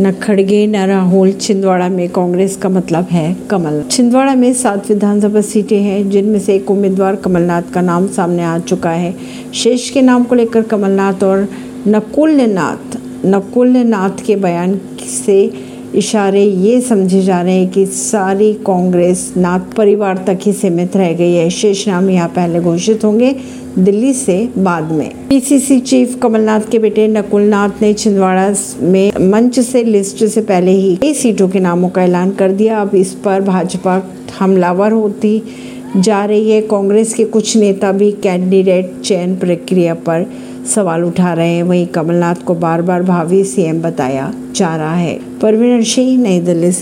न खड़गे न राहुल छिंदवाड़ा में कांग्रेस का मतलब है कमल। छिंदवाड़ा में सात विधानसभा सीटें हैं, जिनमें से एक उम्मीदवार कमलनाथ का नाम सामने आ चुका है। शेष के नाम को लेकर कमलनाथ और नकुल्यनाथ नकुल्यनाथ के बयान से इशारे ये समझे जा रहे हैं कि सारी कांग्रेस नाथ परिवार तक ही सीमित रह गई है। शेष नाम यहाँ पहले घोषित होंगे, दिल्ली से बाद में। पीसीसी चीफ कमलनाथ के बेटे नकुलनाथ ने छिंदवाड़ा में मंच से लिस्ट से पहले ही कई सीटों के नामों का ऐलान कर दिया। अब इस पर भाजपा हमलावर होती जा रही है। कांग्रेस के कुछ नेता भी कैंडिडेट चयन प्रक्रिया पर सवाल उठा रहे हैं। वहीं कमलनाथ को बार बार भावी सीएम बताया जा रहा है। परवीन सिंह नई दिल्ली से